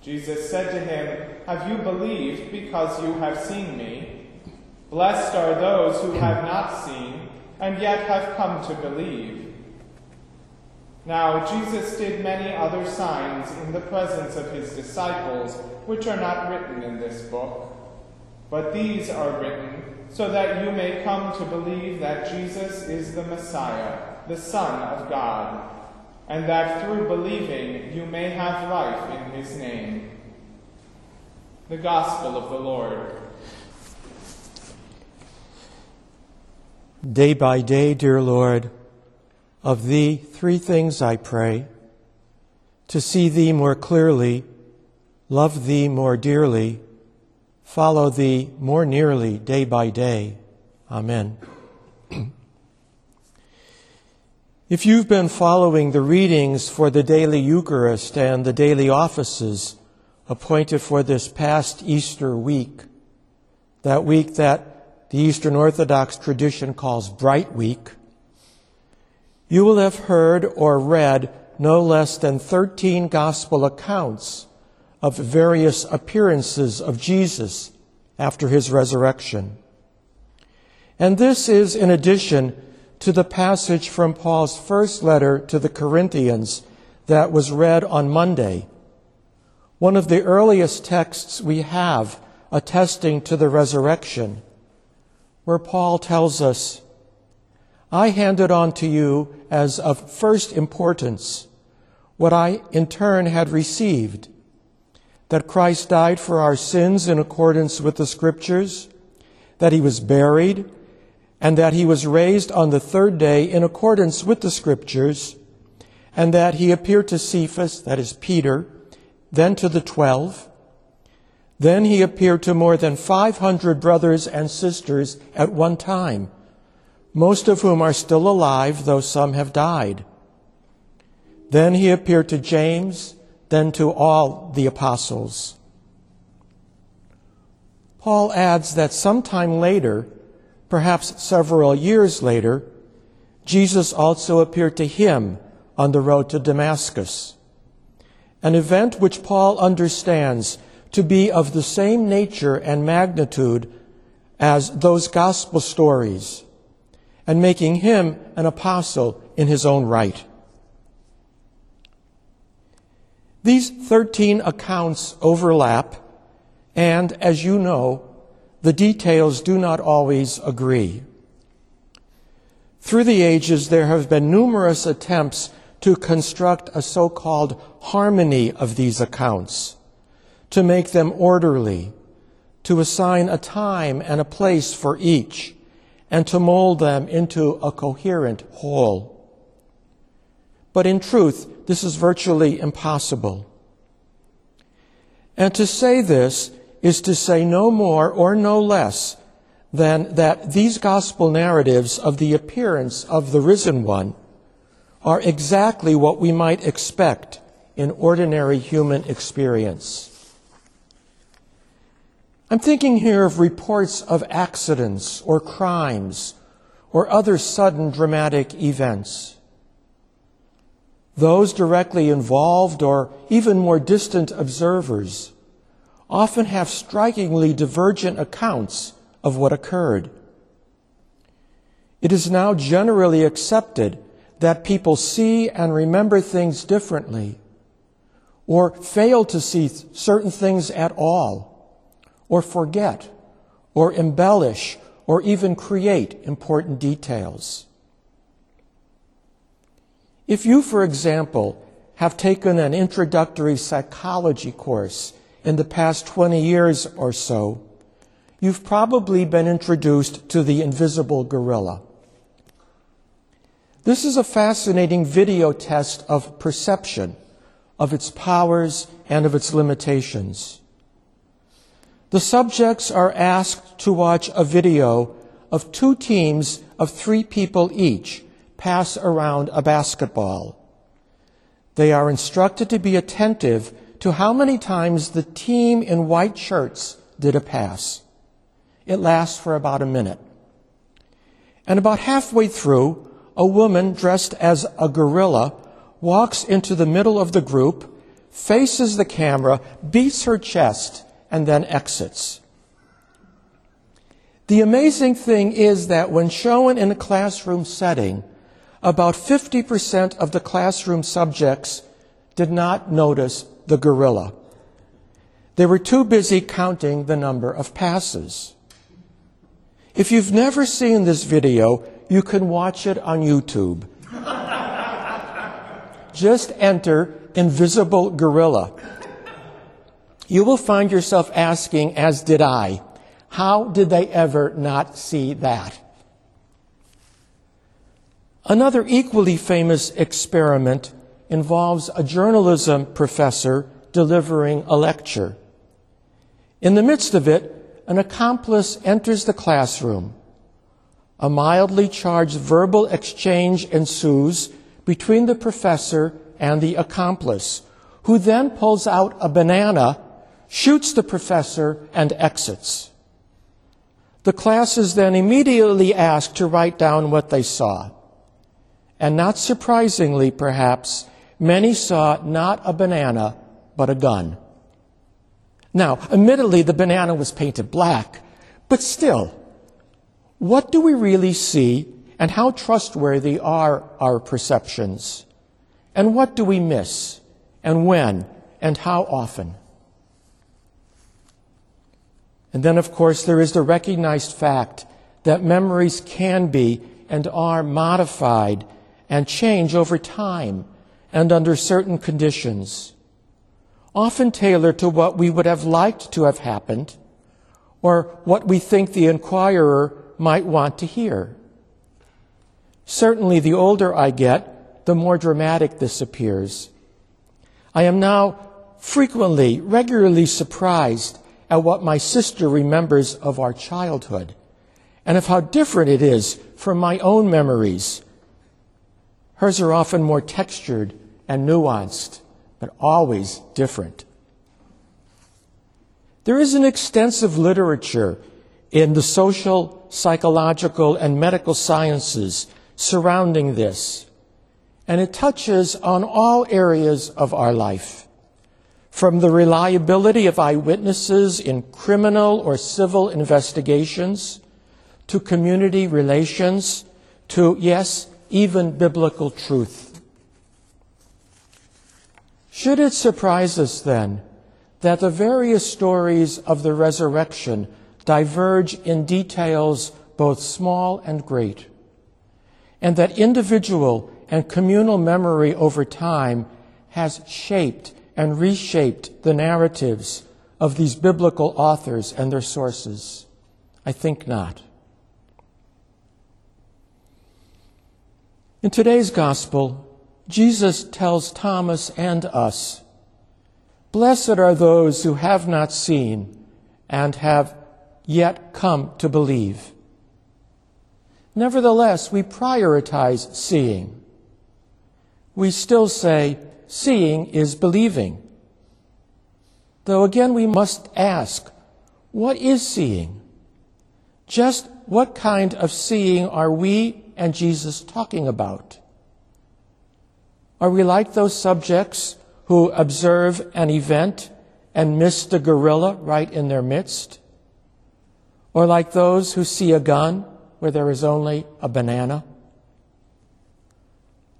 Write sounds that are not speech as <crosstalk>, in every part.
Jesus said to him, Have you believed because you have seen me? Blessed are those who have not seen and yet have come to believe. Now Jesus did many other signs in the presence of his disciples, which are not written in this book. But these are written so that you may come to believe that Jesus is the Messiah, the Son of God, and that through believing you may have life in his name. The Gospel of the Lord. Day by day, dear Lord, of Thee three things I pray to see Thee more clearly, love Thee more dearly, follow Thee more nearly day by day. Amen. <clears throat> if you've been following the readings for the daily Eucharist and the daily offices appointed for this past Easter week, that week that the Eastern Orthodox tradition calls Bright Week, you will have heard or read no less than 13 gospel accounts of various appearances of Jesus after his resurrection. And this is in addition to the passage from Paul's first letter to the Corinthians that was read on Monday, one of the earliest texts we have attesting to the resurrection, where Paul tells us, I handed on to you as of first importance what I in turn had received that Christ died for our sins in accordance with the Scriptures, that he was buried, and that he was raised on the third day in accordance with the Scriptures, and that he appeared to Cephas, that is Peter, then to the twelve. Then he appeared to more than 500 brothers and sisters at one time, most of whom are still alive, though some have died. Then he appeared to James, then to all the apostles. Paul adds that sometime later, perhaps several years later, Jesus also appeared to him on the road to Damascus, an event which Paul understands to be of the same nature and magnitude as those gospel stories, and making him an apostle in his own right. These 13 accounts overlap, and as you know, the details do not always agree. Through the ages, there have been numerous attempts to construct a so called harmony of these accounts, to make them orderly, to assign a time and a place for each, and to mold them into a coherent whole. But in truth, this is virtually impossible. And to say this is to say no more or no less than that these gospel narratives of the appearance of the risen one are exactly what we might expect in ordinary human experience. I'm thinking here of reports of accidents or crimes or other sudden dramatic events. Those directly involved or even more distant observers often have strikingly divergent accounts of what occurred. It is now generally accepted that people see and remember things differently, or fail to see certain things at all, or forget, or embellish, or even create important details. If you, for example, have taken an introductory psychology course in the past 20 years or so, you've probably been introduced to the invisible gorilla. This is a fascinating video test of perception, of its powers and of its limitations. The subjects are asked to watch a video of two teams of three people each pass around a basketball. They are instructed to be attentive to how many times the team in white shirts did a pass. It lasts for about a minute. And about halfway through, a woman dressed as a gorilla walks into the middle of the group, faces the camera, beats her chest, and then exits. The amazing thing is that when shown in a classroom setting, about 50% of the classroom subjects did not notice the gorilla. They were too busy counting the number of passes. If you've never seen this video, you can watch it on YouTube. <laughs> Just enter invisible gorilla. You will find yourself asking, as did I, how did they ever not see that? Another equally famous experiment involves a journalism professor delivering a lecture. In the midst of it, an accomplice enters the classroom. A mildly charged verbal exchange ensues between the professor and the accomplice, who then pulls out a banana, shoots the professor, and exits. The class is then immediately asked to write down what they saw. And not surprisingly, perhaps, many saw not a banana, but a gun. Now, admittedly, the banana was painted black, but still, what do we really see and how trustworthy are our perceptions? And what do we miss? And when? And how often? And then, of course, there is the recognized fact that memories can be and are modified and change over time and under certain conditions, often tailored to what we would have liked to have happened or what we think the inquirer might want to hear. Certainly, the older I get, the more dramatic this appears. I am now frequently, regularly surprised at what my sister remembers of our childhood and of how different it is from my own memories Hers are often more textured and nuanced, but always different. There is an extensive literature in the social, psychological, and medical sciences surrounding this, and it touches on all areas of our life. From the reliability of eyewitnesses in criminal or civil investigations, to community relations, to, yes, even biblical truth. Should it surprise us then that the various stories of the resurrection diverge in details both small and great, and that individual and communal memory over time has shaped and reshaped the narratives of these biblical authors and their sources? I think not. In today's gospel, Jesus tells Thomas and us, Blessed are those who have not seen and have yet come to believe. Nevertheless, we prioritize seeing. We still say seeing is believing. Though again, we must ask, what is seeing? Just what kind of seeing are we and Jesus talking about? Are we like those subjects who observe an event and miss the gorilla right in their midst? Or like those who see a gun where there is only a banana?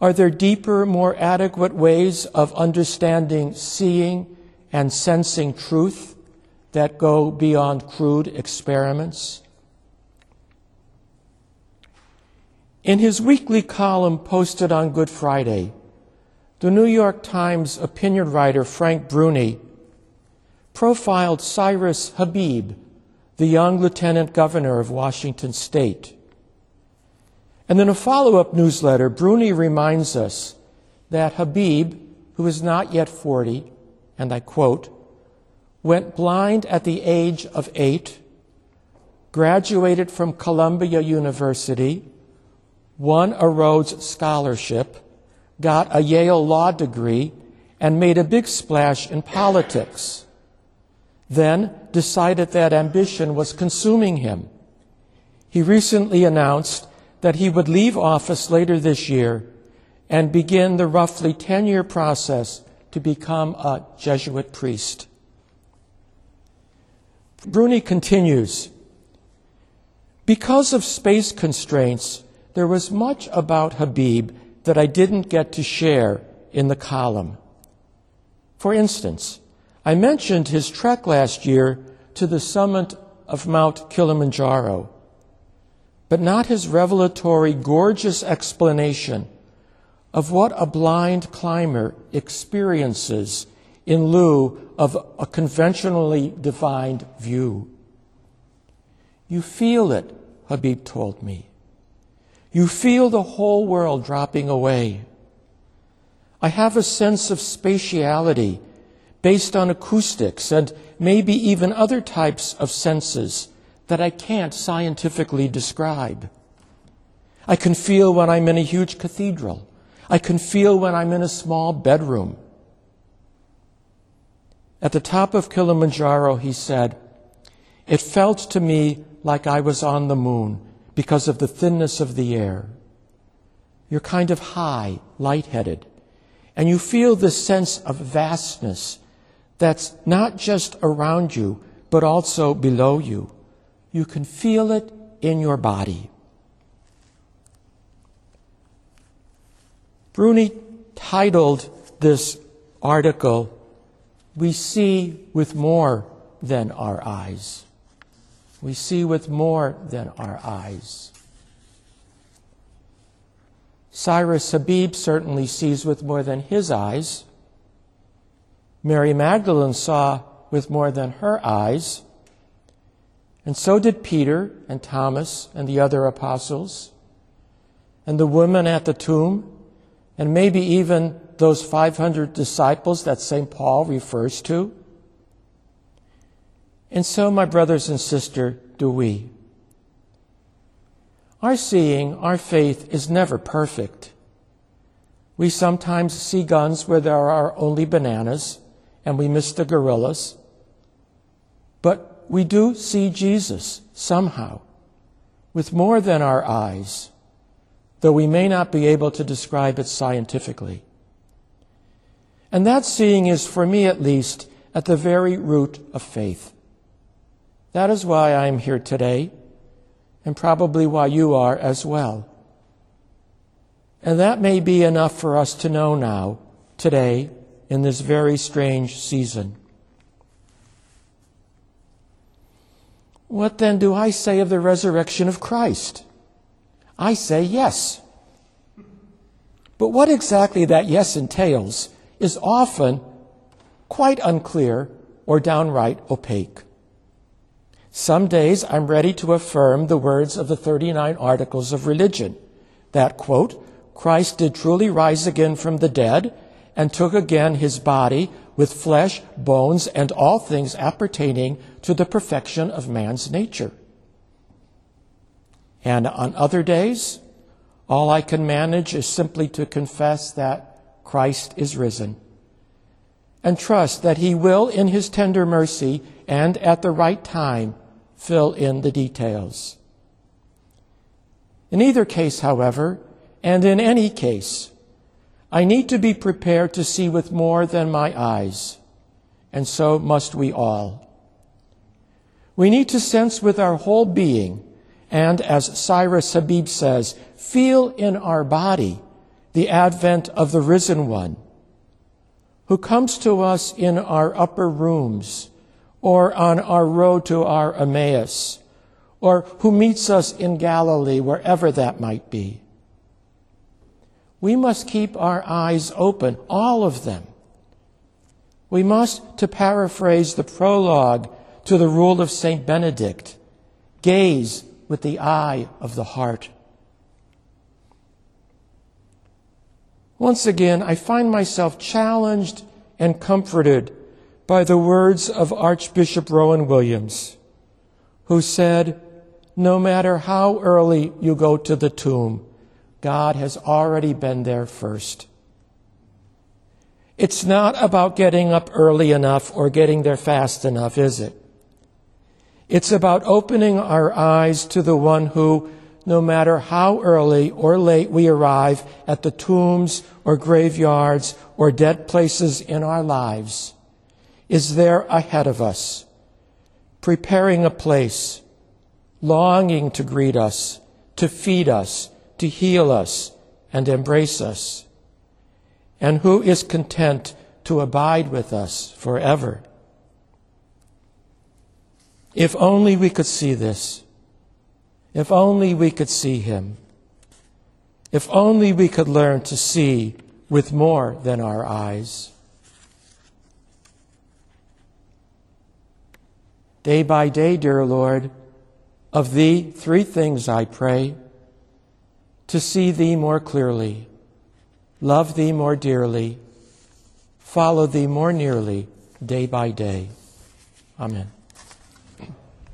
Are there deeper, more adequate ways of understanding, seeing, and sensing truth that go beyond crude experiments? In his weekly column posted on Good Friday, the New York Times opinion writer Frank Bruni profiled Cyrus Habib, the young lieutenant governor of Washington state. And in a follow up newsletter, Bruni reminds us that Habib, who is not yet 40, and I quote, went blind at the age of eight, graduated from Columbia University, won a Rhodes Scholarship, got a Yale Law degree, and made a big splash in politics. Then decided that ambition was consuming him. He recently announced that he would leave office later this year and begin the roughly 10 year process to become a Jesuit priest. Bruni continues Because of space constraints, there was much about Habib that I didn't get to share in the column. For instance, I mentioned his trek last year to the summit of Mount Kilimanjaro, but not his revelatory, gorgeous explanation of what a blind climber experiences in lieu of a conventionally defined view. You feel it, Habib told me. You feel the whole world dropping away. I have a sense of spatiality based on acoustics and maybe even other types of senses that I can't scientifically describe. I can feel when I'm in a huge cathedral. I can feel when I'm in a small bedroom. At the top of Kilimanjaro, he said, it felt to me like I was on the moon because of the thinness of the air. You're kind of high, lightheaded, and you feel this sense of vastness that's not just around you, but also below you. You can feel it in your body. Bruni titled this article, We See with More Than Our Eyes we see with more than our eyes. Cyrus Habib certainly sees with more than his eyes. Mary Magdalene saw with more than her eyes. And so did Peter and Thomas and the other apostles, and the woman at the tomb, and maybe even those 500 disciples that St. Paul refers to. And so, my brothers and sisters, do we. Our seeing, our faith is never perfect. We sometimes see guns where there are only bananas and we miss the gorillas. But we do see Jesus somehow with more than our eyes, though we may not be able to describe it scientifically. And that seeing is, for me at least, at the very root of faith. That is why I am here today, and probably why you are as well. And that may be enough for us to know now, today, in this very strange season. What then do I say of the resurrection of Christ? I say yes. But what exactly that yes entails is often quite unclear or downright opaque. Some days I'm ready to affirm the words of the 39 Articles of Religion that, quote, Christ did truly rise again from the dead and took again his body with flesh, bones, and all things appertaining to the perfection of man's nature. And on other days, all I can manage is simply to confess that Christ is risen and trust that he will, in his tender mercy and at the right time, fill in the details. In either case, however, and in any case, I need to be prepared to see with more than my eyes, and so must we all. We need to sense with our whole being, and as Cyrus Habib says, feel in our body the advent of the risen one, who comes to us in our upper rooms or on our road to our Emmaus, or who meets us in Galilee, wherever that might be. We must keep our eyes open, all of them. We must, to paraphrase the prologue to the rule of St. Benedict, gaze with the eye of the heart. Once again, I find myself challenged and comforted by the words of Archbishop Rowan Williams, who said, No matter how early you go to the tomb, God has already been there first. It's not about getting up early enough or getting there fast enough, is it? It's about opening our eyes to the one who, no matter how early or late we arrive at the tombs or graveyards or dead places in our lives, is there ahead of us, preparing a place, longing to greet us, to feed us, to heal us and embrace us, and who is content to abide with us forever. If only we could see this. If only we could see him. If only we could learn to see with more than our eyes. Day by day, dear Lord, of thee three things I pray to see thee more clearly, love thee more dearly, follow thee more nearly day by day. Amen.